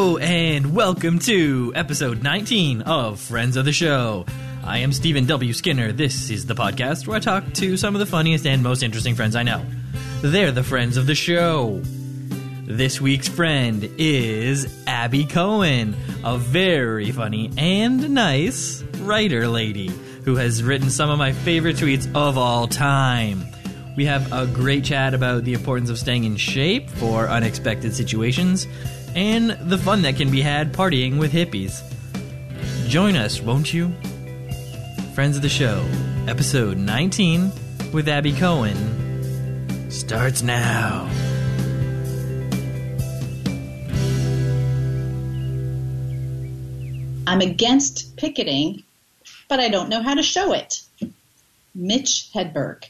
And welcome to episode 19 of Friends of the Show. I am Stephen W. Skinner. This is the podcast where I talk to some of the funniest and most interesting friends I know. They're the friends of the show. This week's friend is Abby Cohen, a very funny and nice writer lady who has written some of my favorite tweets of all time. We have a great chat about the importance of staying in shape for unexpected situations and the fun that can be had partying with hippies. Join us, won't you? Friends of the Show, episode 19 with Abby Cohen starts now. I'm against picketing, but I don't know how to show it. Mitch Hedberg.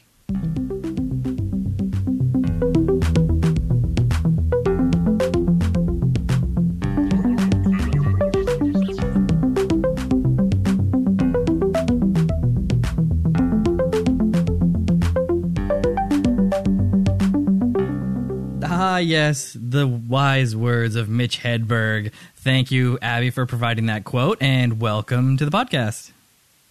Yes, the wise words of Mitch Hedberg. Thank you, Abby, for providing that quote, and welcome to the podcast.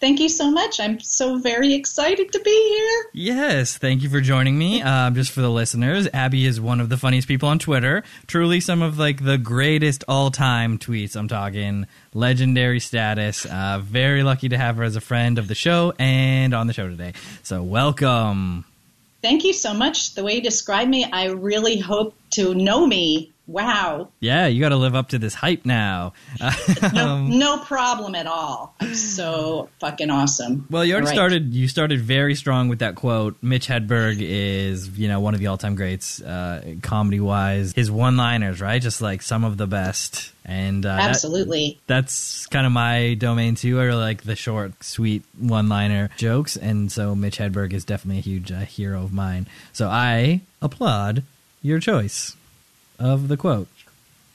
Thank you so much. I'm so very excited to be here. Yes, thank you for joining me. Um, just for the listeners, Abby is one of the funniest people on Twitter. Truly, some of like the greatest all-time tweets. I'm talking legendary status. Uh, very lucky to have her as a friend of the show and on the show today. So, welcome. Thank you so much. The way you describe me, I really hope to know me. Wow. Yeah, you got to live up to this hype now. No, Um, no problem at all. I'm so fucking awesome. Well, you already right. started. You started very strong with that quote. Mitch Hedberg is, you know, one of the all-time greats, uh, comedy-wise. His one-liners, right, just like some of the best. And uh, that- Absolutely. that's kind of my domain too. I really like the short, sweet one-liner jokes, and so Mitch Hedberg is definitely a huge uh, hero of mine. So I applaud your choice of the quote.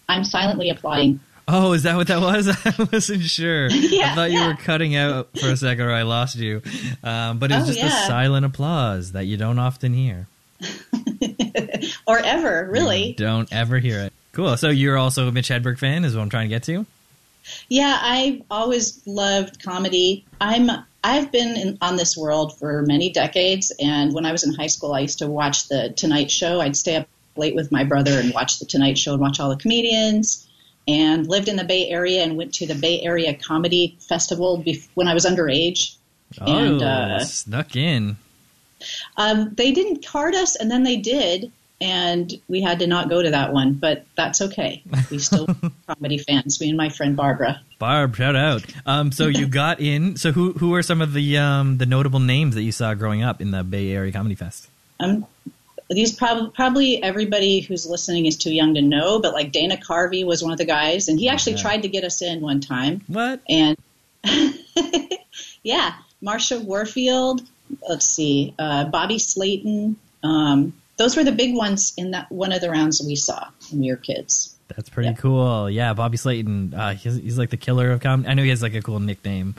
I'm silently applauding. Oh, is that what that was? I wasn't sure. I thought you yeah. were cutting out for a second or I lost you. Um, but it was Oh, just a yeah. silent applause that you don't often hear. or ever, really. You don't ever hear it. Cool. So you're also a Mitch Hedberg fan, is what I'm trying to get to? Yeah, I've always loved comedy. I'm I've been in, on this world for many decades, and when I was in high school, I used to watch the Tonight Show. I'd stay up late with my brother and watch the Tonight Show and watch all the comedians. And lived in the Bay Area and went to the Bay Area Comedy Festival bef- when I was underage. Oh, And, uh, snuck in. Um, they didn't card us, and then they did, and we had to not go to that one. But that's okay. We still comedy fans. Me and my friend Barbara. Barb, shout out. Um, so you got in. So who who are some of the um, the notable names that you saw growing up in the Bay Area Comedy Fest? Um, these probably probably everybody who's listening is too young to know, but like Dana Carvey was one of the guys, and he actually Yeah. tried to get us in one time. What? And yeah, Marsha Warfield. Let's see, uh, Bobby Slayton. Um, those were the big ones in that one of the rounds we saw when we were kids. That's pretty Yeah. cool. Yeah, Bobby Slayton. Uh, he's, he's like the killer of comedy. I know he has like a cool nickname.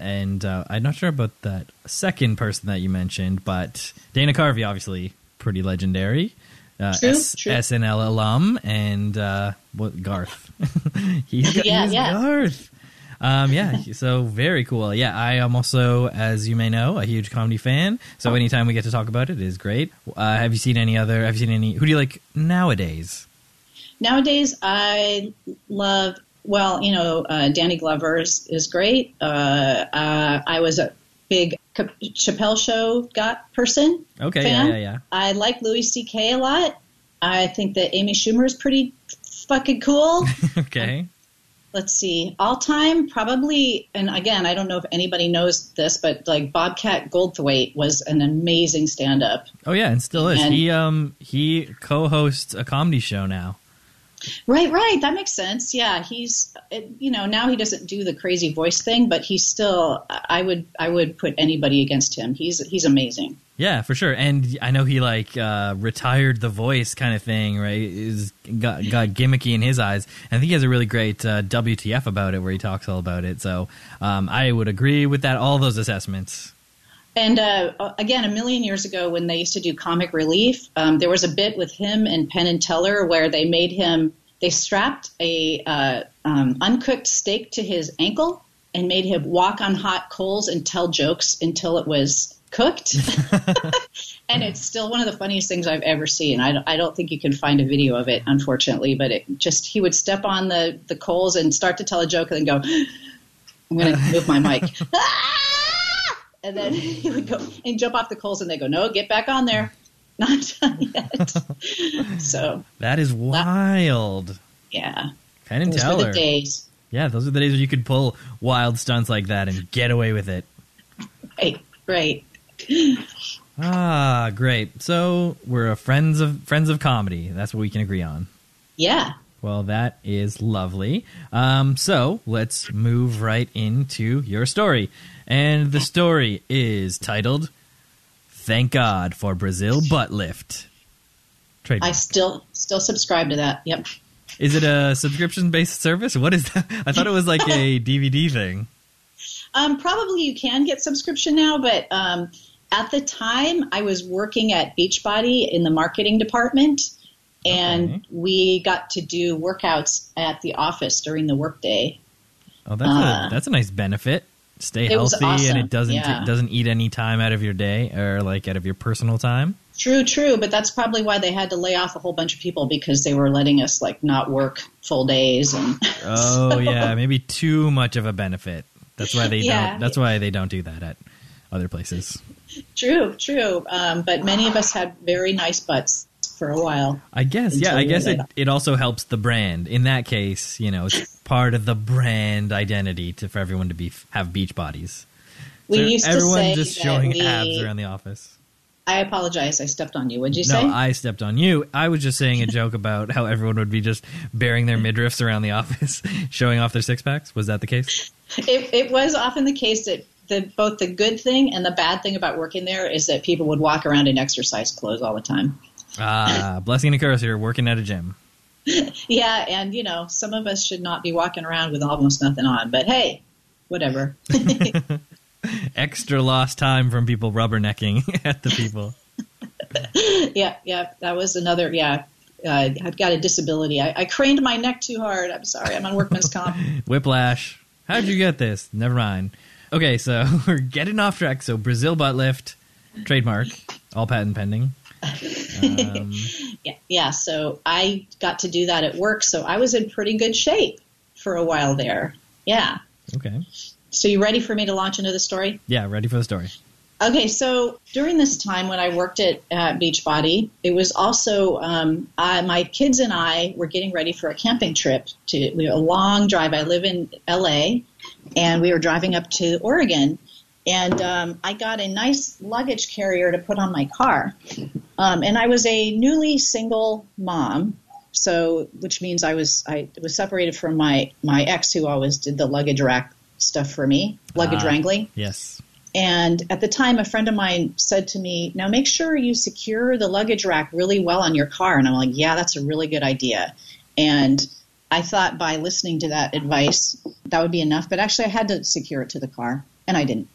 And uh, I'm not sure about that second person that you mentioned, but Dana Carvey, obviously, pretty legendary. Uh, True, S- true. SNL alum, and uh, what Garth? he's, Yeah, he's yeah. Garth. Um, yeah, so very cool. Yeah, I am also, as you may know, a huge comedy fan. So anytime we get to talk about it is great. Uh, have you seen any other? Have you seen any? Who do you like nowadays? Nowadays, I love. Well, you know, uh, Danny Glover is, is great. Uh, uh, I was a big Ch- Chappelle Show got person. Okay, fan. yeah, yeah, yeah. I like Louis C.K. a lot. I think that Amy Schumer is pretty fucking cool. Okay. Let's see, all time probably, and again, I don't know if anybody knows this, but like Bobcat Goldthwait was an amazing stand-up. Oh yeah, and still is. And- he um he co-hosts a comedy show now. Right, right. That makes sense. Yeah, he's you know now he doesn't do the crazy voice thing, but he's still. I would I would put anybody against him. He's he's amazing. Yeah, for sure. And I know he like uh, retired the voice kind of thing, right? Is got got gimmicky in his eyes. And I think he has a really great uh, WTF about it, where he talks all about it. So um, I would agree with that. All those assessments. And uh, again, a million years ago, when they used to do comic relief, um, there was a bit with him and Penn and Teller where they made him They strapped a uh, um, uncooked steak to his ankle and made him walk on hot coals and tell jokes until it was cooked. and it's still one of the funniest things I've ever seen. I, I don't think you can find a video of it, unfortunately, but it just he would step on the the coals and start to tell a joke and then go, "I'm going to move my mic." Ah! and then he would go and jump off the coals, and they go, "No, get back on there." Not done yet. so That is wild. yeah, Penn and those were the Teller. days. Yeah, those are the days where you could pull wild stunts like that and get away with it. Right, right. Ah, great. So we're a friends of friends of comedy. That's what we can agree on. Yeah. Well, that is lovely. Um, so let's move right into your story. And the story is titled Thank God for Brazil Butt Lift. Trade. I still still subscribe to that. Yep. Is it a subscription based service? What is that? I thought it was like a DVD thing. Um, probably you can get subscription now, but um, at the time I was working at Beachbody in the marketing department, and Okay. we got to do workouts at the office during the workday. Oh, that's Uh, a that's a nice benefit. Stay it healthy and it doesn't yeah. it doesn't eat any time out of your day or like out of your personal time. True, true, but that's probably why they had to lay off a whole bunch of people because they were letting us like not work full days and Oh yeah, maybe too much of a benefit. That's why they Yeah. don't. That's why they don't do that at other places. true, true. Um, but many of us had very nice butts for a while. I guess. Yeah, I guess it, it also helps the brand. In that case, you know, it's part of the brand identity to for everyone to be have beach bodies. We So used to everyone say just showing we, abs around the office. I apologize. I stepped on you. What'd you no, say? I stepped on you. I was just saying a joke about how everyone would be just bearing their midriffs around the office, showing off their six packs. Was that the case? It, it was often the case that the, both the good thing and the bad thing about working there is that people would walk around in exercise clothes all the time. Ah, blessing and a curse. You're working at a gym. Yeah, and you know, some of us should not be walking around with almost nothing on, but hey, whatever. Extra lost time from people rubbernecking at the people. yeah, yeah, that was another. Yeah, uh, I've got a disability. I, I craned my neck too hard. I'm sorry. I'm on workman's comp. Whiplash. How'd you get this? Never mind. Okay, so we're getting off track. So Brazil butt lift, trademark, all patent pending. Um, Yeah, yeah. So I got to do that at work. So I was in pretty good shape for a while there. Yeah. okay. So you ready for me to launch into the story? Yeah, ready for the story. Okay, so during this time when I worked at uh, Beachbody, it was also um, I, my kids and I were getting ready for a camping trip to we, a long drive. I live in LA, and we were driving up to Oregon, and um, I got a nice luggage carrier to put on my car, um, and I was a newly single mom. So, which means I was I was separated from my my ex who always did the luggage rack stuff for me, luggage Ah. wrangling. Yes. And at the time, a friend of mine said to me, Now make sure you secure the luggage rack really well on your car. And I'm like, Yeah, that's a really good idea. And I thought by listening to that advice, that would be enough. But actually, I had to secure it to the car, and I didn't.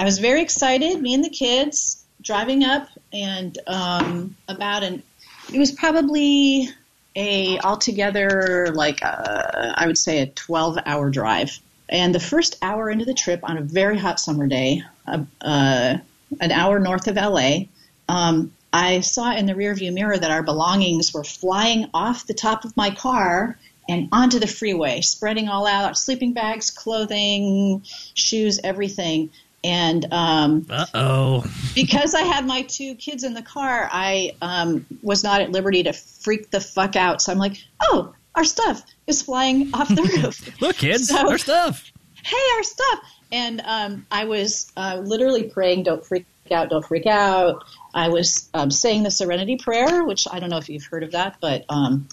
I was very excited, me and the kids driving up, and um, about an, it was probably a altogether like uh, I would say a 12 hour drive. And the first hour into the trip on a very hot summer day, uh, uh, an hour north of LA, um, I saw in the rearview mirror that our belongings were flying off the top of my car and onto the freeway, spreading all out sleeping bags, clothing, shoes, everything. And um, Uh oh. because I had my two kids in the car, I um, was not at liberty to freak the fuck out. So I'm like, oh, our stuff is flying off the roof. Look, kids, So- our stuff. hey, our stuff. And um, I was uh, literally praying, don't freak out, don't freak out. I was um, saying the Serenity Prayer, which I don't know if you've heard of that, but um,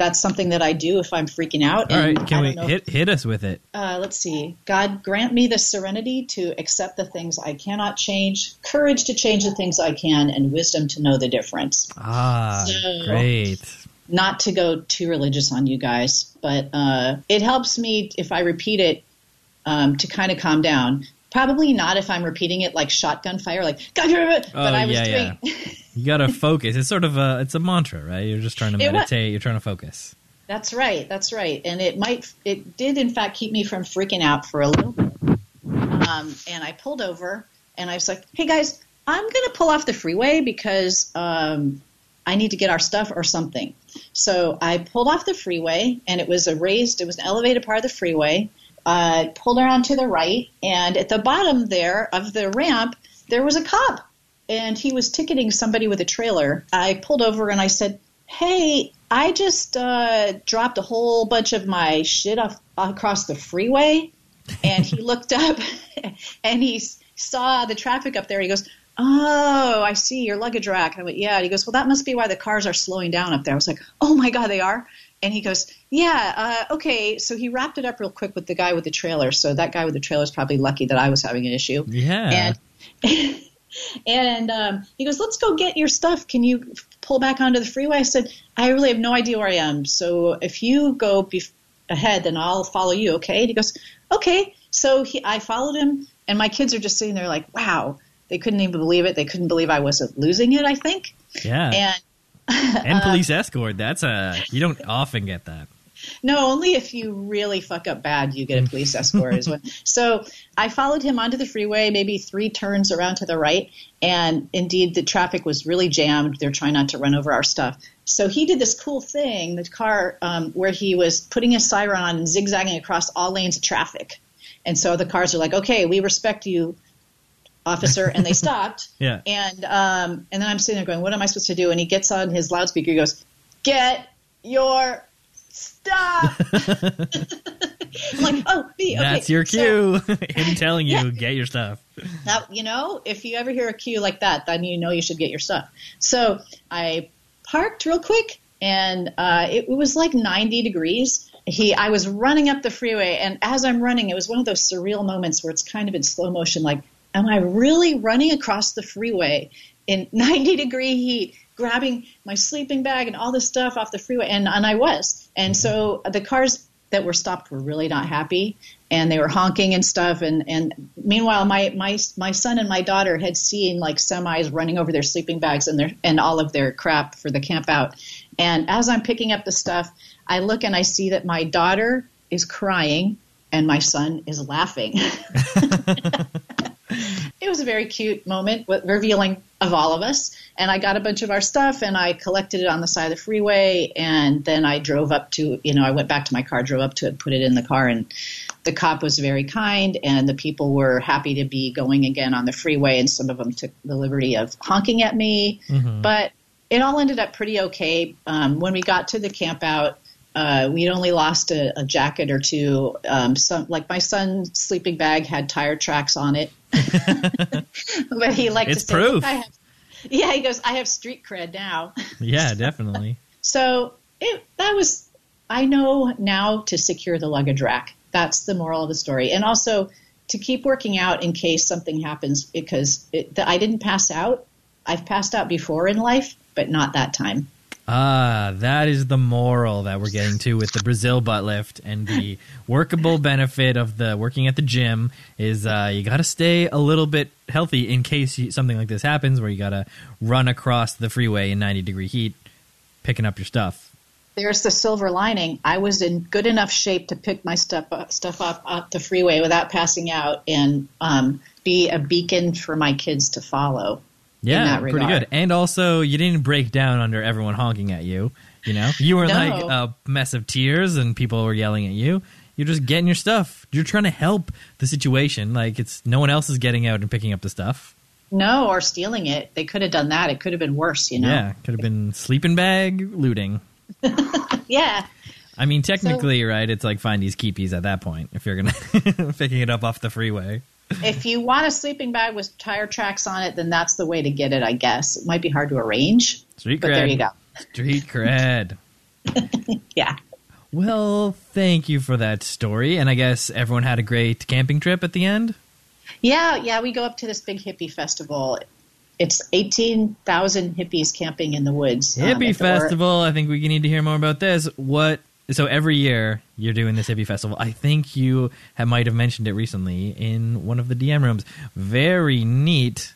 that's something that I do if I'm freaking out. All right, can we hit hit us with it? uh, let's see. God grant me the serenity to accept the things I cannot change, courage to change the things I can, and wisdom to know the difference. Ah, So- great. Not to go too religious on you guys, but uh, it helps me if I repeat it um, to kind of calm down. Probably not if I'm repeating it like shotgun fire, like God, but Oh, I was yeah, doing. You gotta focus. It's sort of a it's a mantra, right? You're just trying to meditate. You're trying to focus. That's right. That's right. And it might, it did in fact keep me from freaking out for a little bit. Um, and I pulled over and I was like, hey guys, I'm going to pull off the freeway because um, I need to get our stuff or something. So I pulled off the freeway and it was a raised, it was an elevated part of the freeway. I uh, pulled around to the right and at the bottom there of the ramp, there was a cop and he was ticketing somebody with a trailer. I pulled over and I said, hey, I just uh, dropped a whole bunch of my shit off across the freeway. And he looked up and he saw the traffic up there. He goes, Oh, I see your luggage rack. And I went, Yeah. And he goes, Well, that must be why the cars are slowing down up there. I was like, Oh my God, they are. And he goes, Yeah, uh, okay. So he wrapped it up real quick with the guy with the trailer. So that guy with the trailer is probably lucky that I was having an issue. Yeah. And and um, he goes, "Let's go get your stuff. Can you pull back onto the freeway?" I said, "I really have no idea where I am. So if you go bef- ahead, then I'll follow you." Okay? And he goes, "Okay." So he, I followed him, and my kids are just sitting there like, "Wow!" They couldn't even believe it. They couldn't believe I wasn't losing it. I think. Yeah. And and police escort. That's a you don't often get that. No, only if you really fuck up bad, you get a police escort. Is what. So I followed him onto the freeway, maybe three turns around to the right, and indeed the traffic was really jammed. They're trying not to run over our stuff. So he did this cool thing, the car, um, where he was putting his siren on and zigzagging across all lanes of traffic. And so the cars are like, "Okay, we respect you, officer," and they stopped. Yeah. And um, and then I'm sitting there going, "What am I supposed to do?" And he gets on his loudspeaker. He goes, "Get your stop. I'm like, oh, me. Okay. That's your cue. So, Him telling you, yeah. get your stuff. Now, you know, if you ever hear a cue like that, then you know you should get your stuff. So I parked real quick, and uh, it, it was like 90 degrees. He, I was running up the freeway, and as I'm running, it was one of those surreal moments where it's kind of in slow motion. Like, am I really running across the freeway in 90 degree heat? grabbing my sleeping bag and all this stuff off the freeway, and, and I was. And so the cars that were stopped were really not happy, and they were honking and stuff. And, and meanwhile, my, my my son and my daughter had seen like semis running over their sleeping bags and their and all of their crap for the camp out. And as I'm picking up the stuff, I look and I see that my daughter is crying and my son is laughing. was a very cute moment, revealing of all of us. And I got a bunch of our stuff and I collected it on the side of the freeway. And then I drove up to, you know, I went back to my car, drove up to it, put it in the car. And the cop was very kind and the people were happy to be going again on the freeway. And some of them took the liberty of honking at me. Mm-hmm. But it all ended up pretty okay. Um, when we got to the camp out, uh, we'd only lost a, a jacket or two. Um, some, like my son's sleeping bag had tire tracks on it, but he liked it's to say, proof. Have, yeah, he goes, I have street cred now. Yeah, definitely. so it, that was, I know now to secure the luggage rack. That's the moral of the story, and also to keep working out in case something happens because it, the, I didn't pass out. I've passed out before in life, but not that time. Ah, that is the moral that we're getting to with the Brazil butt lift and the workable benefit of the working at the gym is uh, you got to stay a little bit healthy in case you, something like this happens where you got to run across the freeway in 90 degree heat picking up your stuff. There's the silver lining. I was in good enough shape to pick my stuff up, stuff up off the freeway without passing out and um, be a beacon for my kids to follow. Yeah, pretty good. And also, you didn't break down under everyone honking at you. You know, you were no. like a mess of tears, and people were yelling at you. You're just getting your stuff. You're trying to help the situation. Like it's no one else is getting out and picking up the stuff. No, or stealing it. They could have done that. It could have been worse. You know. Yeah, could have been sleeping bag looting. yeah. I mean, technically, so, right? It's like find these keepies at that point if you're gonna picking it up off the freeway if you want a sleeping bag with tire tracks on it, then that's the way to get it, I guess. It might be hard to arrange. Street but cred. there you go. Street cred. yeah. Well, thank you for that story. And I guess everyone had a great camping trip at the end? Yeah, yeah. We go up to this big hippie festival. It's 18,000 hippies camping in the woods. Hippie um, festival. I think we need to hear more about this. What so every year you're doing this hippie festival. I think you have, might have mentioned it recently in one of the DM rooms. Very neat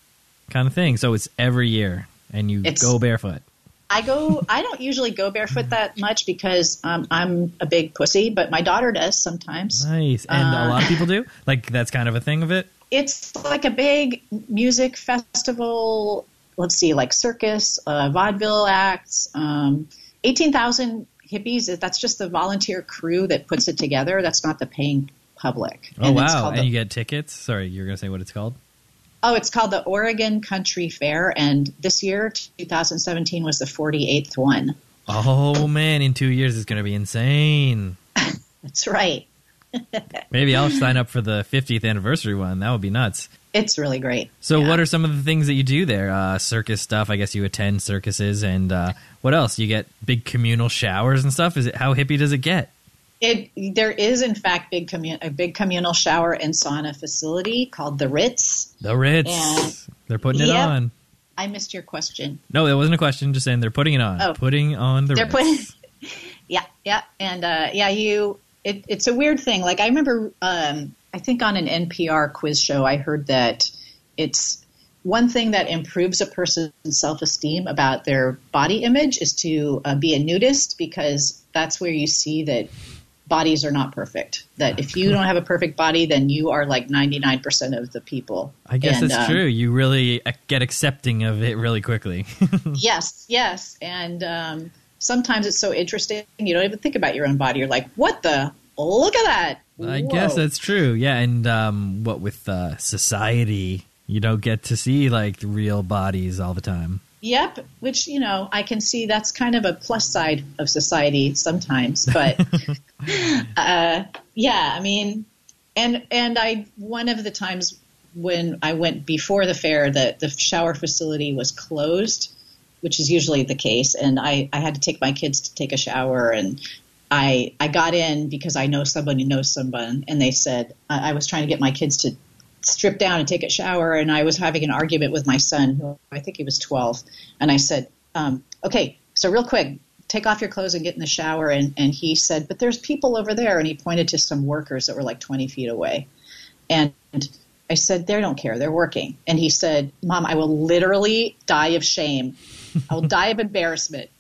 kind of thing. So it's every year, and you it's, go barefoot. I go. I don't usually go barefoot that much because um, I'm a big pussy, but my daughter does sometimes. Nice. And a Uh, lot of people do? Like, that's kind of a thing of it? It's like a big music festival. Let's see, like circus, uh, vaudeville acts, um, eighteen thousand hippies. That's just the volunteer crew that puts it together. That's not the paying public. Oh, And wow. And the- you get tickets? Sorry, you're going to say what it's called? Oh, it's called the Oregon Country Fair, and this year, 2017, was the 48th one. Oh, man. In two years, it's going to be insane. That's right. Maybe I'll sign up for the 50th anniversary one. That would be nuts. It's really great. So, Yeah. what are some of the things that you do there? Uh, circus stuff. I guess you attend circuses, and uh, what else? You get big communal showers and stuff. Is it how hippie does it get? It there is in fact big commun- a big communal shower and sauna facility called the Ritz. The Ritz. Yeah. They're putting it Yep. on. I missed your question. No, it wasn't a question. Just saying they're putting it on. Oh. Putting on the They're Ritz. putting, yeah, yeah, and uh, yeah, you. It, it's a weird thing. Like I remember, um, I think on an NPR quiz show, I heard that it's one thing that improves a person's self-esteem about their body image is to uh, be a nudist because that's where you see that bodies are not perfect. That if you don't have a perfect body, then you are like 99% of the people. I guess And, that's um, true. You really uh, get accepting of it really quickly. Yes, yes. And um, sometimes it's so interesting, you don't even think about your own body. You're like, what the? Look at that. I guess that's true. Yeah, and um, what with uh, society, you don't get to see like real bodies all the time. Yep, which, you know, I can see that's kind of a plus side of society sometimes. But uh, yeah, I mean, and and I one of the times when I went before the fair, the the shower facility was closed, which is usually the case, and I I had to take my kids to take a shower, and I I got in because I know somebody who knows someone, and they said I I was trying to get my kids to strip down and take a shower, and I was having an argument with my son, who I think he was twelve, and I said, um, okay, so real quick. Take off your clothes and get in the shower. And, and he said, But there's people over there. And he pointed to some workers that were like 20 feet away. And I said, They don't care. They're working. And he said, Mom, I will literally die of shame. I will die of embarrassment.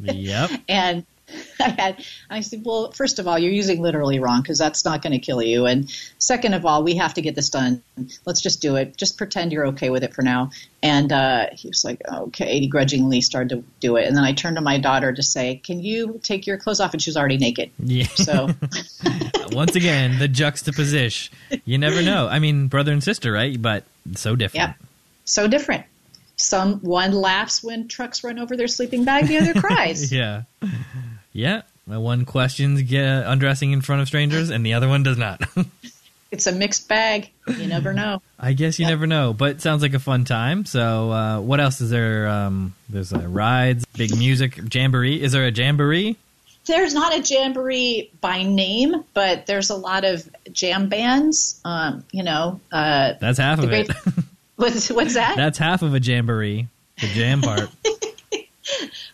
yep. And I had, I said, well, first of all, you're using literally wrong because that's not going to kill you. And second of all, we have to get this done. Let's just do it. Just pretend you're okay with it for now. And uh, he was like, okay. He grudgingly started to do it. And then I turned to my daughter to say, can you take your clothes off? And she was already naked. Yeah. So Once again, the juxtaposition. You never know. I mean, brother and sister, right? But so different. Yep. so different. Some one laughs when trucks run over their sleeping bag, the other cries. Yeah. Yeah. One questions get undressing in front of strangers, and the other one does not. It's a mixed bag. You never know. I guess you never know, but it sounds like a fun time. So, uh, what else is there? Um, there's uh, rides, big music, jamboree. Is there a jamboree? There's not a jamboree by name, but there's a lot of jam bands. Um, you know, uh, That's half of it. what's, what's that? That's half of a jamboree. The jam part.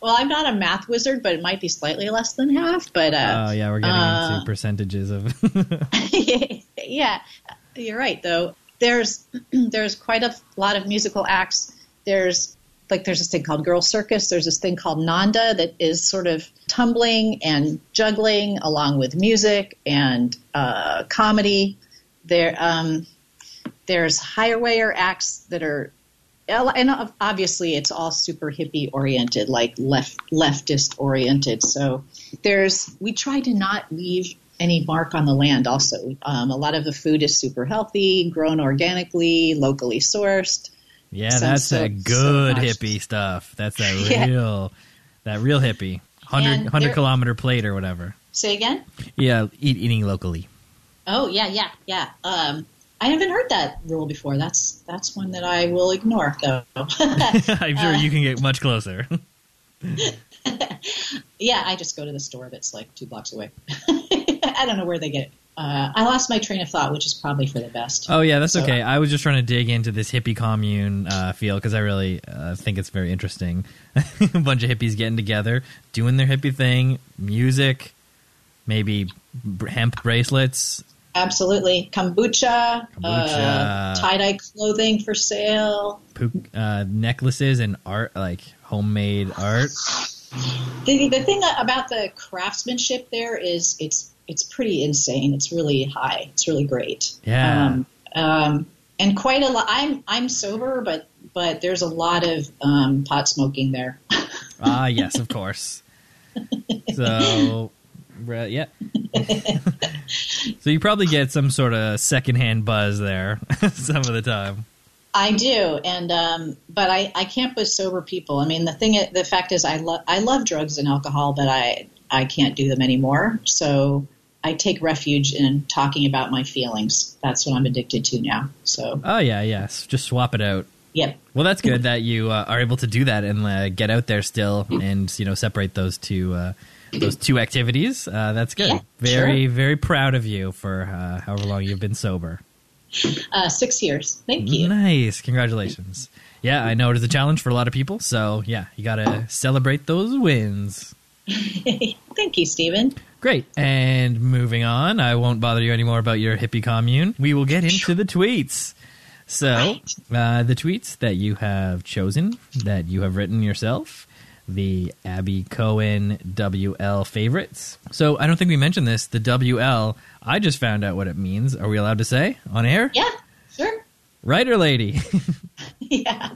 Well, I'm not a math wizard, but it might be slightly less than half. But Oh uh, yeah, we're getting uh, into percentages of. yeah, you're right. Though there's there's quite a lot of musical acts. There's like there's this thing called Girl Circus. There's this thing called Nanda that is sort of tumbling and juggling along with music and uh, comedy. There, um, there's higher wire acts that are, and obviously it's all super hippie oriented, like left leftist oriented. So there's we try to not leave any mark on the land. Also, um, a lot of the food is super healthy, grown organically, locally sourced. Yeah, Sounds that's so- that good much. hippie stuff. That's that Yeah. real, that real hippie. 100, 100 kilometer plate or whatever. Say again? Yeah, eat, eating locally. Oh yeah, yeah, yeah. Um, I haven't heard that rule before. That's that's one that I will ignore, though. I'm sure you can get much closer. yeah, I just go to the store that's like two blocks away. I don't know where they get it. Uh, I lost my train of thought, which is probably for the best. Oh yeah, that's So- okay. I was just trying to dig into this hippie commune uh, feel because I really uh, think it's very interesting. a bunch of hippies getting together, doing their hippie thing, music, maybe hemp bracelets. Absolutely, kombucha, Kombucha. Uh, tie dye clothing for sale. pook, uh, necklaces and art like homemade art. The, the thing about the craftsmanship there is it's it's pretty insane. It's really high. It's really great. Yeah. Um, um, and quite a lot. I'm I'm sober, but but there's a lot of um, pot smoking there. Ah, yes, of course. So, yeah. so you probably get some sort of secondhand buzz there some of the time. I do, and um, but I, I can't with sober people. I mean, the thing, the fact is, I love I love drugs and alcohol, but I I can't do them anymore. So I take refuge in talking about my feelings. That's what I'm addicted to now. So Oh yeah, yes. Just swap it out. yep, Well, that's good that you uh, are able to do that and uh, get out there still, and you know separate those two uh, those two activities. Uh, that's good. Yeah, very sure. very proud of you for uh, however long you've been sober. uh, six years. Thank you. Nice, congratulations. Yeah, I know it is a challenge for a lot of people, so yeah, you got to celebrate those wins. Thank you, Stephen. Great. And moving on, I won't bother you anymore about your hippie commune. We will get into the tweets. So, uh, the tweets that you have chosen, that you have written yourself, the Abby Cohen WL favorites. So, I don't think we mentioned this. The WL, I just found out what it means. Are we allowed to say on air? Yeah, sure. Writer lady. yeah.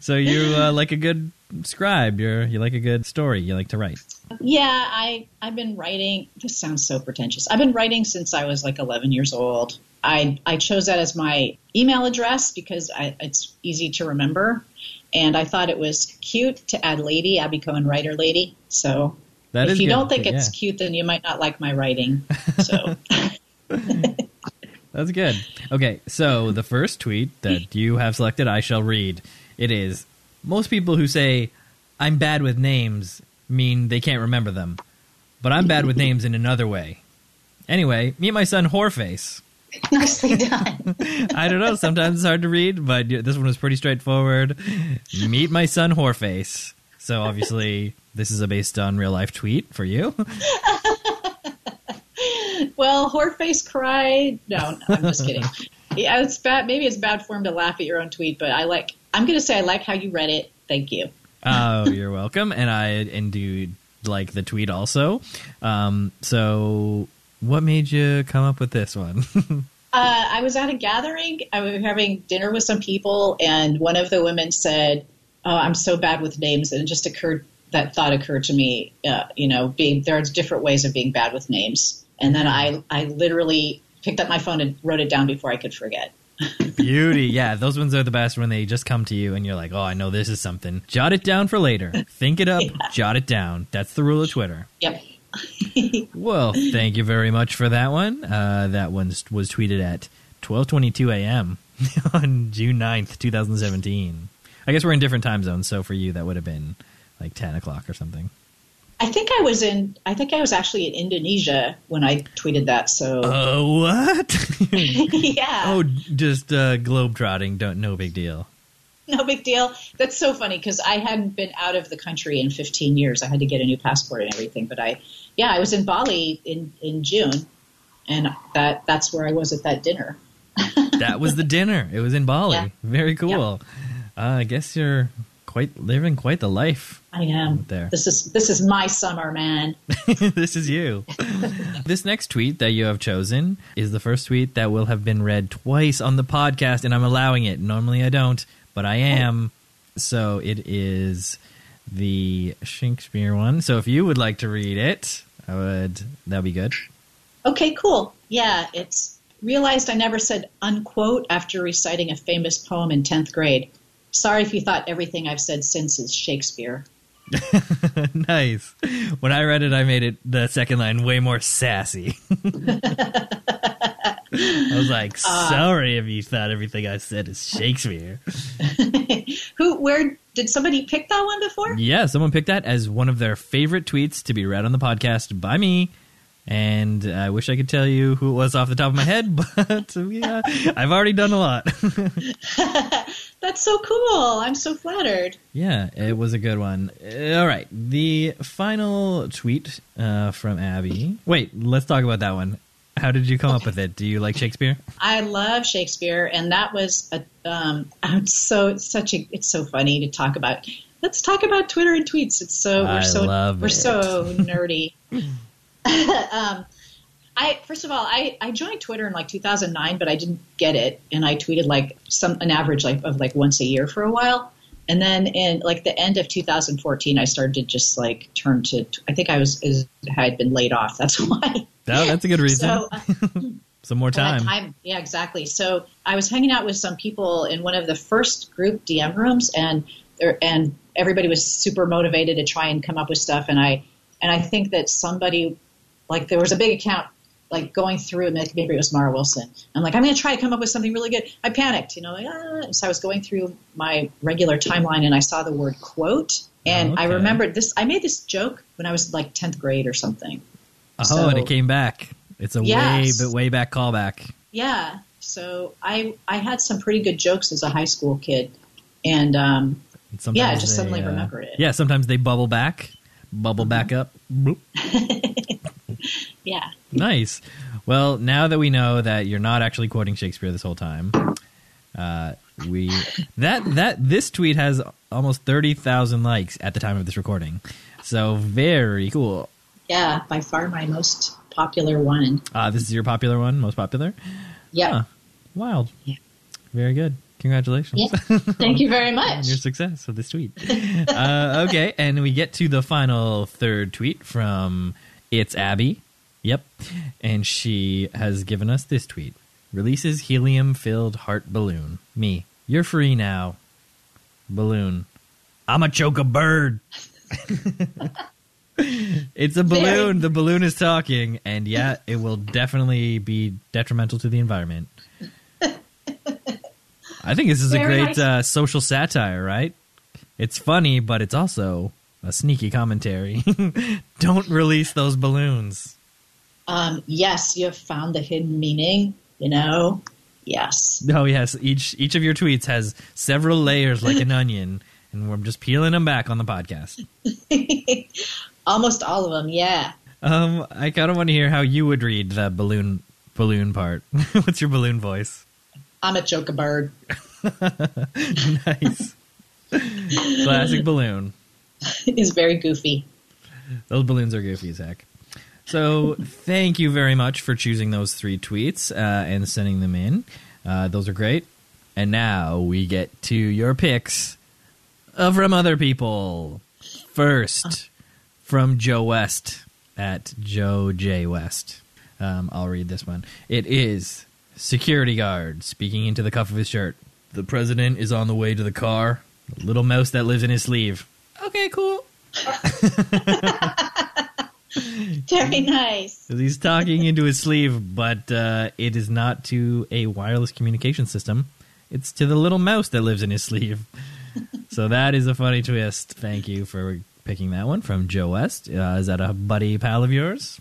so, you uh, like a good scribe. You're, you like a good story. You like to write. Yeah, I I've been writing. This sounds so pretentious. I've been writing since I was like 11 years old. I I chose that as my email address because I, it's easy to remember, and I thought it was cute to add lady Abby Cohen writer lady. So That if you good. don't think it's cute, then you might not like my writing. So That's good. Okay, so the first tweet that you have selected, I shall read. It is most people who say I'm bad with names mean they can't remember them, but I'm bad with names in another way. Anyway, meet my son Whoreface. nicely done. I don't know. Sometimes it's hard to read, but this one was pretty straightforward. Meet my son Whoreface. So obviously, this is a based on real life tweet for you. well, Whoreface cried. No, I'm just kidding. Yeah, it's bad. Maybe it's bad form to laugh at your own tweet, but I like. I'm going to say I like how you read it. Thank you. Oh, you're welcome. And I and do like the tweet also. Um, so, what made you come up with this one? Uh, I was at a gathering. I was having dinner with some people, and one of the women said, oh, "I'm so bad with names," and it just occurred that thought occurred to me. Uh, you know, being there are different ways of being bad with names, and then I I literally picked up my phone and wrote it down before I could forget. Beauty. Yeah, those ones are the best when they just come to you and you're like, oh, I know this is something. Jot it down for later. Think it up, jot it down. That's the rule of Twitter. Yep. Well, thank you very much for that one. Uh, that one was tweeted at 12:22 a.m. on June 9th, 2017. I guess we're in different time zones, so for you that would have been like 10 o'clock or something. I think I was in. I think I was actually in Indonesia when I tweeted that. So Oh, what? yeah. oh, just uh, globetrotting. Don't no big deal. No big deal. That's so funny because I hadn't been out of the country in 15 years. I had to get a new passport and everything. But I, yeah, I was in Bali in, in June, and that that's where I was at that dinner. That was the dinner. It was in Bali. Yeah. Very cool. Uh, I guess you're quite living quite the life. I am. There. This is this is my summer, man. this is you. this next tweet that you have chosen is the first tweet that will have been read twice on the podcast, and I'm allowing it. Normally I don't, but I am. So it is the Shakespeare one. So if you would like to read it, I would. That'd be good. Okay, cool. Yeah, it's realized I never said unquote after reciting a famous poem in 10th grade. Sorry if you thought everything I've said since is Shakespeare. nice. When I read it, I made it the second line way more sassy. I was like, sorry if you thought everything I said is Shakespeare. Who? Where did somebody pick that one before? Yeah, someone picked that as one of their favorite tweets to be read on the podcast by me. And I wish I could tell you who it was off the top of my head, but yeah, I've already done a lot. That's so cool. I'm so flattered. yeah, it was a good one. Uh, All right, the final tweet uh, from Abby. Wait, let's talk about that one. How did you come up with it? Do you like Shakespeare? I love Shakespeare, and that was a. Um, I'm so such a. It's so funny to talk about. let's talk about Twitter and tweets. It's so we're so love we're it. so nerdy. um, I first of all, I, I joined Twitter in like 2009, but I didn't get it, and I tweeted like some an average like of like once a year for a while, and then in like the end of 2014, I started to just like turn to. I think I was is, had been laid off. That's why. Oh, that's a good reason. So uh, Some more time. time, yeah, exactly. So I was hanging out with some people in one of the first group DM rooms, and there, and everybody was super motivated to try and come up with stuff. And I and I think that somebody, like, there was a big account like going through, and maybe it was Mara Wilson. I'm like, I'm going to try to come up with something really good. I panicked, you know, like, ah. so I was going through my regular timeline, and I saw the word quote. And I Okay. remembered this. I made this joke when I was like 10th grade or something. oh, so- and it came back. It's a Yes. way, but way back callback. Yeah. So I I had some pretty good jokes as a high school kid, and um, And Yeah, I just they, suddenly uh, remember it. Yeah, sometimes they bubble back, bubble back up. Yeah, Nice. Well, now that we know that you're not actually quoting Shakespeare this whole time, uh, we that that this tweet has almost thirty thousand likes at the time of this recording. So very cool. yeah, by far my most popular one. Uh, this is your popular one, most popular. Yeah. Huh. Wild. Yeah. Very good. Congratulations. Yeah. Thank you very much. your success with this tweet. uh, okay, and we get to the final third tweet from It's Abby. Yep. And she has given us this tweet Releases helium filled heart balloon. Me. You're free now. Balloon. I'm a choke a bird. it's a balloon. The balloon is talking, and yeah, it will definitely be detrimental to the environment. I think this is a great nice. uh, social satire, right? It's funny, but it's also a sneaky commentary. Don't release those balloons. Um, yes, you have found the hidden meaning. You know, yes. Oh yes, each each of your tweets has several layers like an onion, and we're just peeling them back on the podcast. Almost all of them. Yeah. Um, I kind of want to hear how you would read the balloon balloon part. What's your balloon voice? I'm a joke a bird. nice, classic balloon. is very goofy. Those balloons are goofy as heck. So thank you very much for choosing those three tweets uh, and sending them in. Uh, those are great. And now we get to your picks uh, from other people. First, from Joe West at Joe J West. Um, I'll read this one. It is security guard speaking into the cuff of his shirt. The president is on the way to the car. The little mouse that lives in his sleeve. Okay, cool. Very nice. he's talking into his sleeve, but uh, it is not to a wireless communication system. It's to the little mouse that lives in his sleeve. so that is a funny twist. Thank you for picking that one from Joe West. Uh, is that a buddy pal of yours?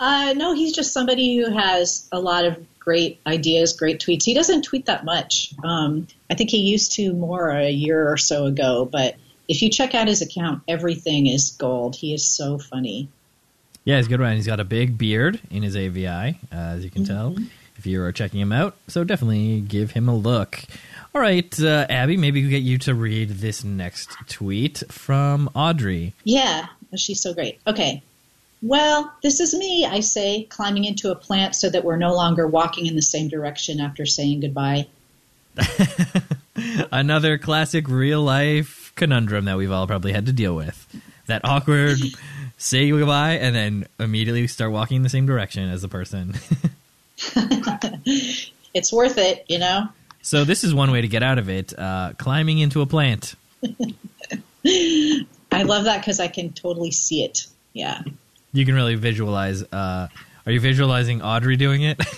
Uh, no, he's just somebody who has a lot of great ideas, great tweets. He doesn't tweet that much. Um, I think he used to more a year or so ago, but if you check out his account, everything is gold. He is so funny. Yeah, he's a good one. He's got a big beard in his AVI, uh, as you can tell, if you are checking him out. So definitely give him a look. All right, uh, Abby, maybe we get you to read this next tweet from Audrey. Yeah, she's so great. Okay. Well, this is me, I say, climbing into a plant so that we're no longer walking in the same direction after saying goodbye. Another classic real life conundrum that we've all probably had to deal with. That awkward say goodbye and then immediately start walking in the same direction as the person. It's worth it, you know? so this is one way to get out of it, uh, climbing into a plant. I love that because I can totally see it. Yeah. You can really visualize. Uh, are you visualizing Audrey doing it?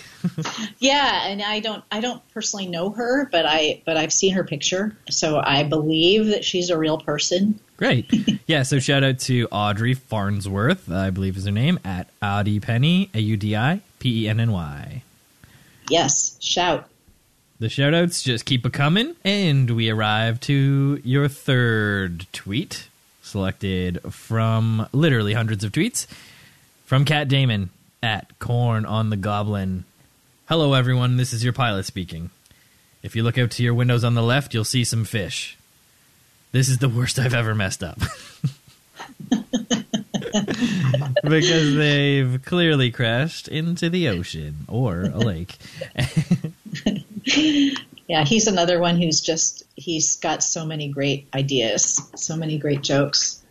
Yeah, and I don't I don't personally know her, but I but I've seen her picture, so I believe that she's a real person. Great. Yeah, so shout out to Audrey Farnsworth, I believe is her name, at Audi Penny, A U D I P E N N Y. Yes, shout. The shoutouts just keep a coming, and we arrive to your third tweet, selected from literally hundreds of tweets from Cat Damon at Corn on the Goblin. Hello, everyone. This is your pilot speaking. If you look out to your windows on the left, you'll see some fish. this is the worst I've ever messed up. because they've clearly crashed into the ocean or a lake. yeah, he's another one who's just he's got so many great ideas, so many great jokes.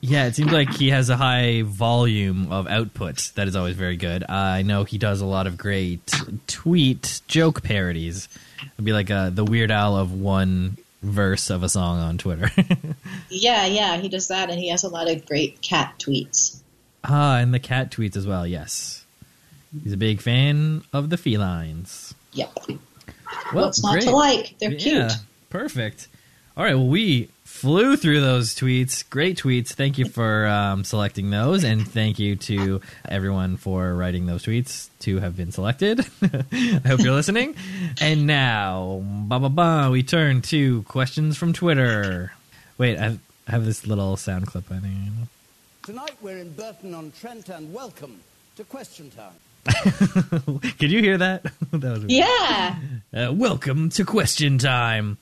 Yeah, it seems like he has a high volume of output that is always very good. I know he does a lot of great tweet joke parodies. It'd be like uh, the Weird Al of one verse of a song on Twitter. yeah, yeah, he does that, and he has a lot of great cat tweets. Ah, and the cat tweets as well. Yes, he's a big fan of the felines. Yep. Well, What's not to like? They're cute. Yeah, perfect. All right. Well, we flew through those tweets. Great tweets. Thank you for um, selecting those, and thank you to everyone for writing those tweets to have been selected. I hope you're listening. And now, ba ba ba, we turn to questions from Twitter. Wait, I have this little sound clip. I think. Tonight we're in Burton on Trent, and welcome to Question Time. Could you hear that? that was yeah. Uh, welcome to Question Time.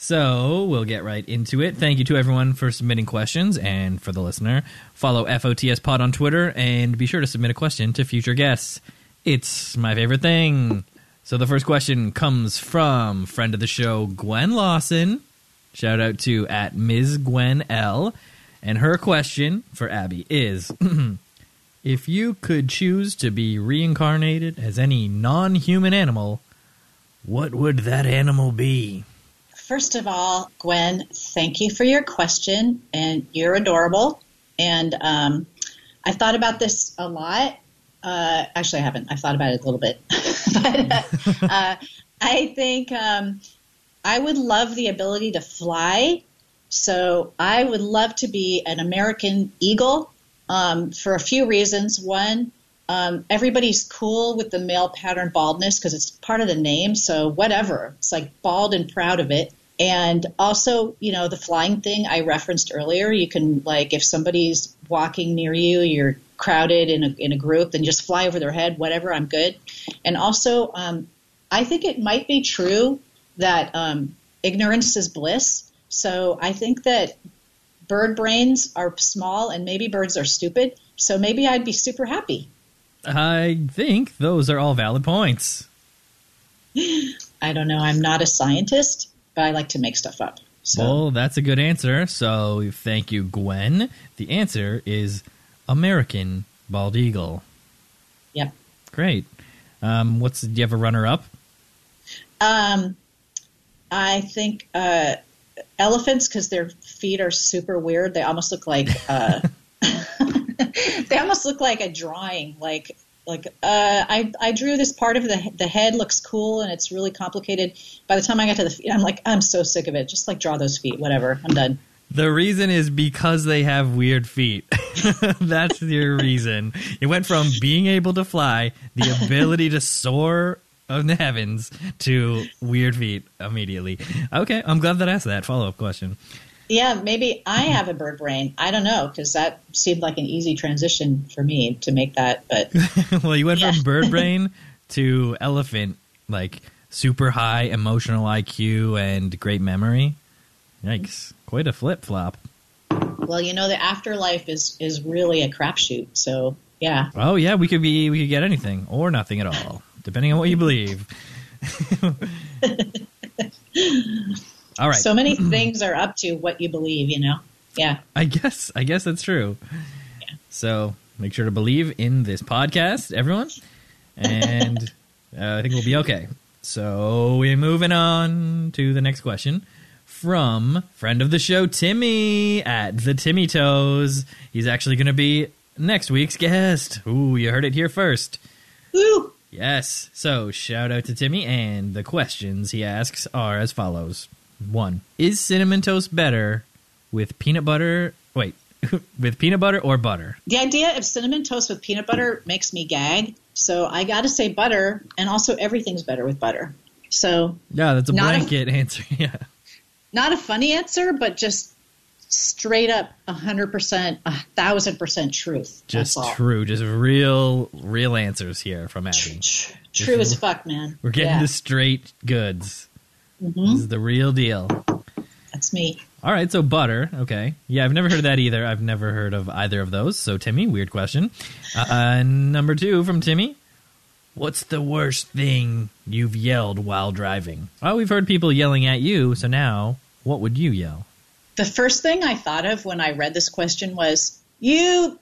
So we'll get right into it. Thank you to everyone for submitting questions, and for the listener, follow FOTS Pod on Twitter, and be sure to submit a question to future guests. It's my favorite thing. So the first question comes from friend of the show Gwen Lawson. Shout out to at Ms. Gwen L. And her question for Abby is If you could choose to be reincarnated as any non human animal, what would that animal be? First of all, Gwen, thank you for your question, and you're adorable. And um, I've thought about this a lot. Uh, actually, I haven't. I've thought about it a little bit. but uh, I think um, I would love the ability to fly. So I would love to be an American eagle um, for a few reasons. One, um, everybody's cool with the male pattern baldness because it's part of the name. So whatever, it's like bald and proud of it. And also, you know, the flying thing I referenced earlier, you can like if somebody's walking near you, you're crowded in a in a group, then just fly over their head, whatever. I'm good. And also, um, I think it might be true that um, ignorance is bliss. So I think that bird brains are small and maybe birds are stupid. So maybe I'd be super happy. I think those are all valid points. I don't know. I'm not a scientist, but I like to make stuff up. So. Well, that's a good answer. So thank you, Gwen. The answer is American bald eagle. Yep. Great. Um, what's do you have a runner up? Um, I think uh, elephants because their feet are super weird. They almost look like uh, they almost look like a drawing. Like like uh, I I drew this part of the the head looks cool and it's really complicated. By the time I got to the feet, I'm like I'm so sick of it. Just like draw those feet. Whatever. I'm done. The reason is because they have weird feet. That's your reason. It went from being able to fly, the ability to soar of the heavens, to weird feet immediately. Okay, I'm glad that I asked that follow up question. Yeah, maybe I mm-hmm. have a bird brain. I don't know because that seemed like an easy transition for me to make that. But well, you went yeah. from bird brain to elephant, like super high emotional IQ and great memory. Yikes! Quite a flip flop. Well, you know the afterlife is is really a crapshoot. So yeah. Oh yeah, we could be we could get anything or nothing at all, depending on what you believe. All right. So many things are up to what you believe, you know? Yeah. I guess I guess that's true. Yeah. So make sure to believe in this podcast, everyone. And uh, I think we'll be okay. So we're moving on to the next question from friend of the show, Timmy at the Timmy Toes. He's actually going to be next week's guest. Ooh, you heard it here first. Woo! Yes. So shout out to Timmy, and the questions he asks are as follows. One is cinnamon toast better with peanut butter? Wait, with peanut butter or butter? The idea of cinnamon toast with peanut butter makes me gag. So I got to say butter, and also everything's better with butter. So yeah, that's a blanket a, answer. Yeah, not a funny answer, but just straight up a hundred percent, a thousand percent truth. Just true, just real, real answers here from Abby. True as fuck, man. We're getting yeah. the straight goods. Mm-hmm. This is the real deal. That's me. All right, so butter. Okay. Yeah, I've never heard of that either. I've never heard of either of those. So, Timmy, weird question. Uh, uh, number two from Timmy What's the worst thing you've yelled while driving? Well, we've heard people yelling at you, so now what would you yell? The first thing I thought of when I read this question was, You,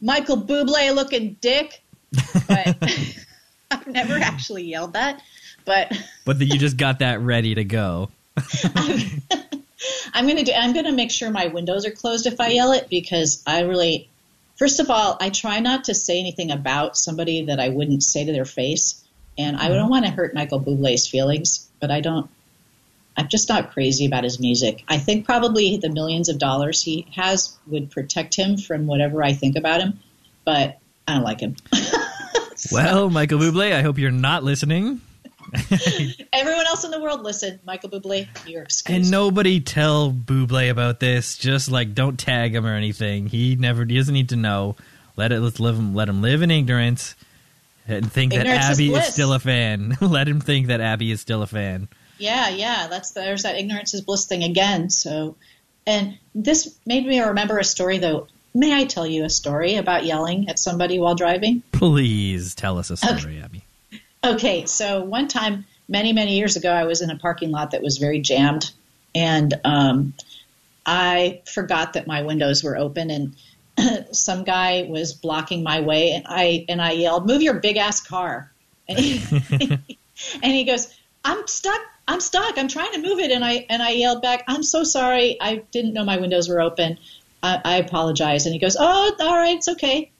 Michael Bublé looking dick. But I've never actually yelled that. But But you just got that ready to go. I'm gonna do. I'm gonna make sure my windows are closed if I yell it because I really, first of all, I try not to say anything about somebody that I wouldn't say to their face, and I mm-hmm. don't want to hurt Michael Bublé's feelings, but I don't. I'm just not crazy about his music. I think probably the millions of dollars he has would protect him from whatever I think about him, but I don't like him. Well, Michael Bublé, I hope you're not listening. Everyone else in the world, listen, Michael Bublé, you're excused. And nobody tell Bublé about this. Just like don't tag him or anything. He never he doesn't need to know. Let it let's live him let him live in ignorance and think Ignorance that is Abby is, bliss. still a fan. let him think that Abby is still a fan. Yeah, yeah, that's there's that ignorance is bliss thing again. So, and this made me remember a story though. May I tell you a story about yelling at somebody while driving? Please tell us a story, Abby. Okay, so one time, many many years ago, I was in a parking lot that was very jammed, and um, I forgot that my windows were open, and some guy was blocking my way, and I and I yelled, "Move your big ass car!" And he, and he goes, "I'm stuck. I'm stuck. I'm trying to move it." And I and I yelled back, "I'm so sorry. I didn't know my windows were open. I, I apologize." And he goes, "Oh, all right, it's okay."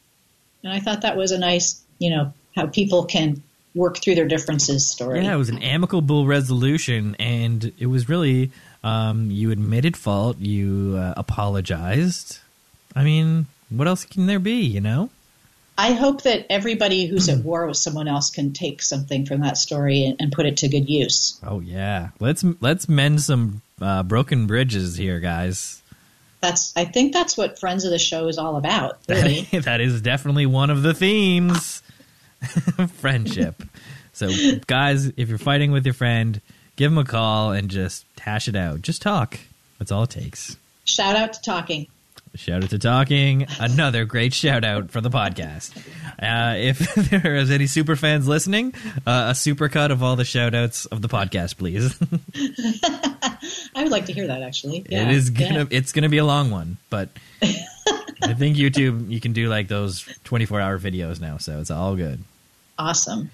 And I thought that was a nice, you know, how people can work through their differences story. Yeah, it was an amicable resolution, and it was really um, you admitted fault, you uh, apologized. I mean, what else can there be? You know? I hope that everybody who's at war with someone else can take something from that story and, and put it to good use. Oh yeah, let's let's mend some uh, broken bridges here, guys. That's I think that's what Friends of the Show is all about. Really. that is definitely one of the themes. Friendship. So, guys, if you're fighting with your friend, give him a call and just hash it out. Just talk. That's all it takes. Shout out to talking. Shout out to talking. Another great shout out for the podcast. Uh, if there is any super fans listening, uh, a super cut of all the shout outs of the podcast, please. I would like to hear that actually. Yeah, it is gonna it's gonna be a long one, but I think YouTube you can do like those 24 hour videos now, so it's all good. awesome.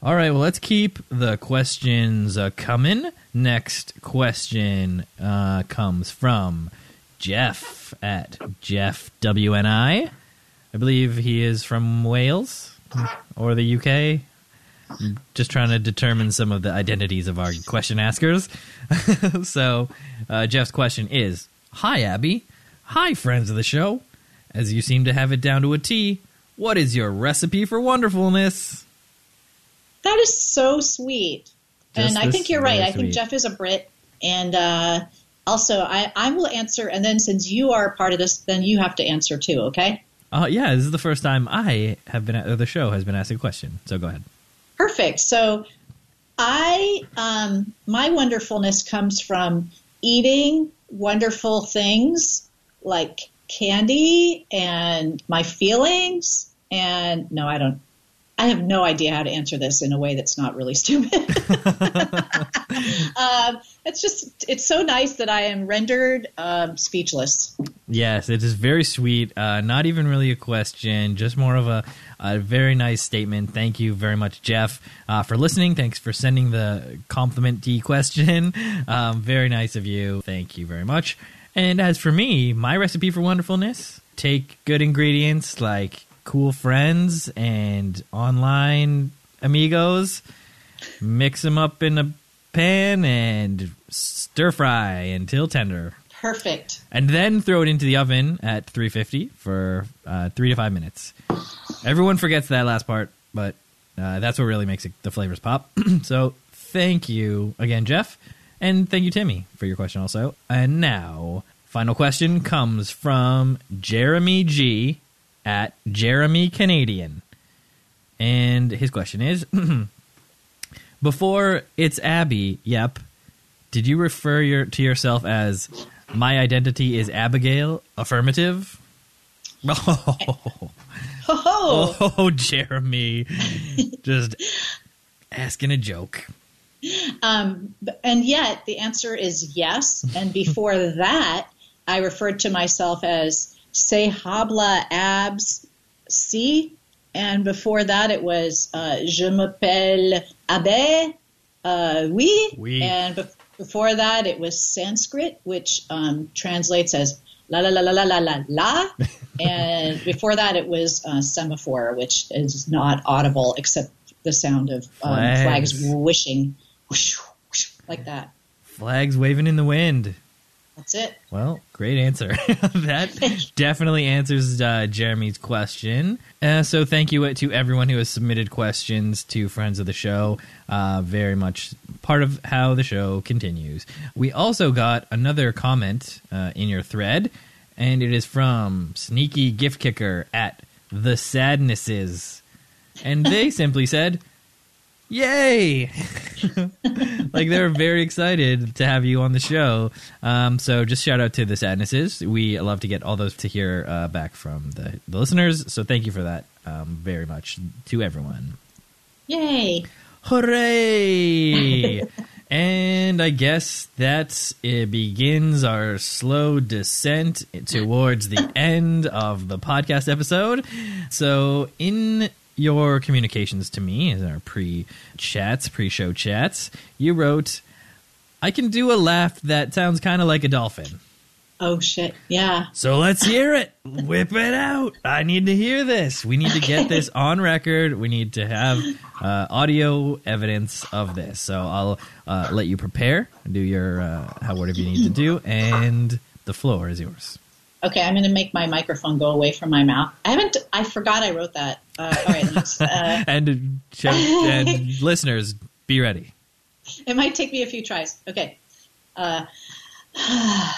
All right, well, let's keep the questions uh, coming. Next question uh, comes from Jeff at Jeff WNI. I believe he is from Wales or the UK. I'm just trying to determine some of the identities of our question askers. so, uh, Jeff's question is Hi, Abby. Hi, friends of the show. As you seem to have it down to a T, what is your recipe for wonderfulness? That is so sweet. Just and I think you're right. very I think. Jeff is a Brit. And uh, also, I, I will answer. And then since you are part of this, then you have to answer too, okay? Uh, yeah, this is the first time I have been, or the show has been asked a question. So go ahead. Perfect. So I, um, my wonderfulness comes from eating wonderful things like candy and my feelings. And no, I don't. I have no idea how to answer this in a way that's not really stupid. um, it's just, it's so nice that I am rendered um, speechless. Yes, it is very sweet. Uh, not even really a question, just more of a, a very nice statement. Thank you very much, Jeff, uh, for listening. Thanks for sending the compliment D question. Um, very nice of you. Thank you very much. And as for me, my recipe for wonderfulness take good ingredients like cool friends and online amigos, mix them up in a pan, and stir fry until tender Perfect. and then throw it into the oven at 350 for uh, three to five minutes. Everyone forgets that last part, but uh, that's what really makes it, the flavors pop. so thank you again, Jeff, and thank you, Timmy, for your question also. And now, final question comes from Jeremy G at Jeremy Canadian, and his question is: Before it's Abby, yep. Did you refer your, to yourself as My identity is Abigail. Affirmative. Oh, Oh, oh Jeremy. Just asking a joke. Um, and yet the answer is yes. And before that, I referred to myself as say habla abs si. And before that, it was uh, je m'appelle Abe, uh, oui. Oui. And bef- before that, it was Sanskrit, which um, translates as la la la la la la la la. and before that, it was uh, semaphore, which is not audible except the sound of um, Flags. flags whooshing, whoosh, whoosh, like that. Flags waving in the wind. That's it. Well, great answer. that definitely answers uh, Jeremy's question. Uh, so, thank you to everyone who has submitted questions to friends of the show. Uh, very much part of how the show continues. We also got another comment uh, in your thread, and it is from Sneaky Gift Kicker at The Sadnesses. And they simply said, Yay! like they're very excited to have you on the show. Um, so just shout out to the sadnesses. We love to get all those to hear uh, back from the, the listeners. So thank you for that um, very much to everyone. Yay. Hooray! and I guess that it begins our slow descent towards the end of the podcast episode. So, in your communications to me, in our pre chats, pre show chats, you wrote, I can do a laugh that sounds kind of like a dolphin. Oh, shit. Yeah. So let's hear it. Whip it out. I need to hear this. We need to get this on record. We need to have uh, audio evidence of this. So I'll uh, let you prepare, do your uh, how whatever you need to do, and the floor is yours. Okay, I'm going to make my microphone go away from my mouth. I haven't, I forgot I wrote that. Uh, all right. uh, And and listeners, be ready. it might take me a few tries. Okay. Uh,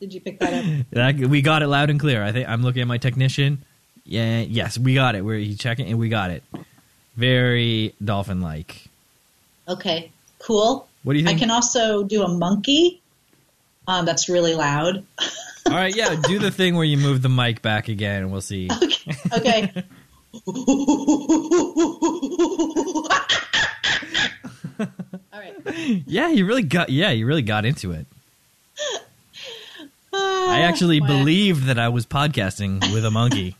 Did you pick that up? That- We got it loud and clear. I think I'm looking at my technician. Yeah, yes, we got it. We're checking, and we got it. Very dolphin-like. Okay, cool. What do you I can also do a monkey. Um, that's really loud. All right, yeah, do the thing where you move the mic back again, and we'll see. Okay. okay. All right. Yeah, you really got. Yeah, you really got into it. I actually Wow. believed that I was podcasting with a monkey.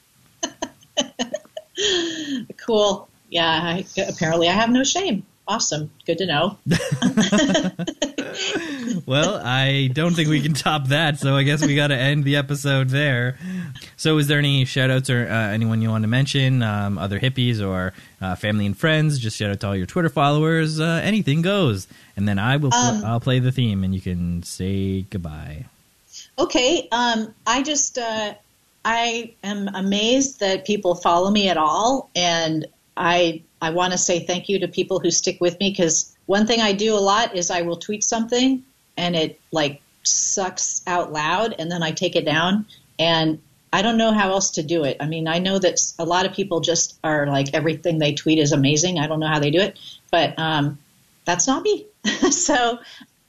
Cool. Yeah. I, apparently, I have no shame. Awesome. Good to know. well, I don't think we can top that, so I guess we got to end the episode there. So, is there any shout outs or uh, anyone you want to mention? Um, other hippies or uh, family and friends? Just shout out to all your Twitter followers. Uh, anything goes. And then I will. pl- Um, I'll play the theme, and you can say goodbye. Okay. Um, I just uh, I am amazed that people follow me at all, and I I want to say thank you to people who stick with me because one thing I do a lot is I will tweet something and it like sucks out loud, and then I take it down, and I don't know how else to do it. I mean, I know that a lot of people just are like everything they tweet is amazing. I don't know how they do it, but um, that's not me. so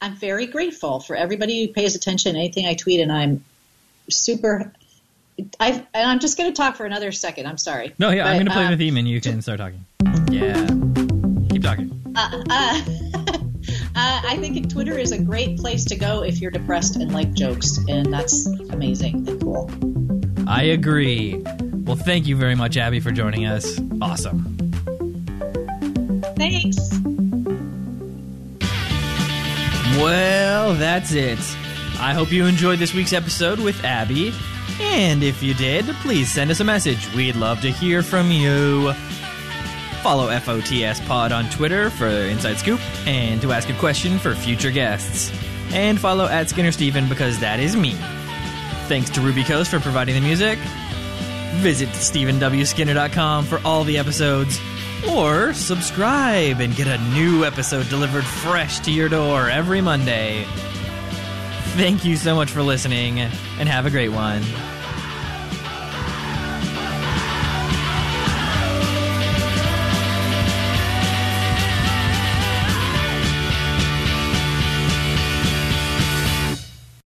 I'm very grateful for everybody who pays attention to anything I tweet, and I'm super. I and I'm just going to talk for another second. I'm sorry. No, yeah, I'm going to play um, the theme, and you can start talking. Yeah, keep talking. uh, uh, I think Twitter is a great place to go if you're depressed and like jokes, and that's amazing and cool. I agree. Well, thank you very much, Abby, for joining us. Awesome. Thanks. Well, that's it. I hope you enjoyed this week's episode with Abby. And if you did, please send us a message. We'd love to hear from you. Follow FOTS Pod on Twitter for Inside Scoop and to ask a question for future guests. And follow at Skinner Steven because that is me. Thanks to Ruby Coast for providing the music. Visit StephenWSkinner.com for all the episodes. Or subscribe and get a new episode delivered fresh to your door every Monday. Thank you so much for listening and have a great one.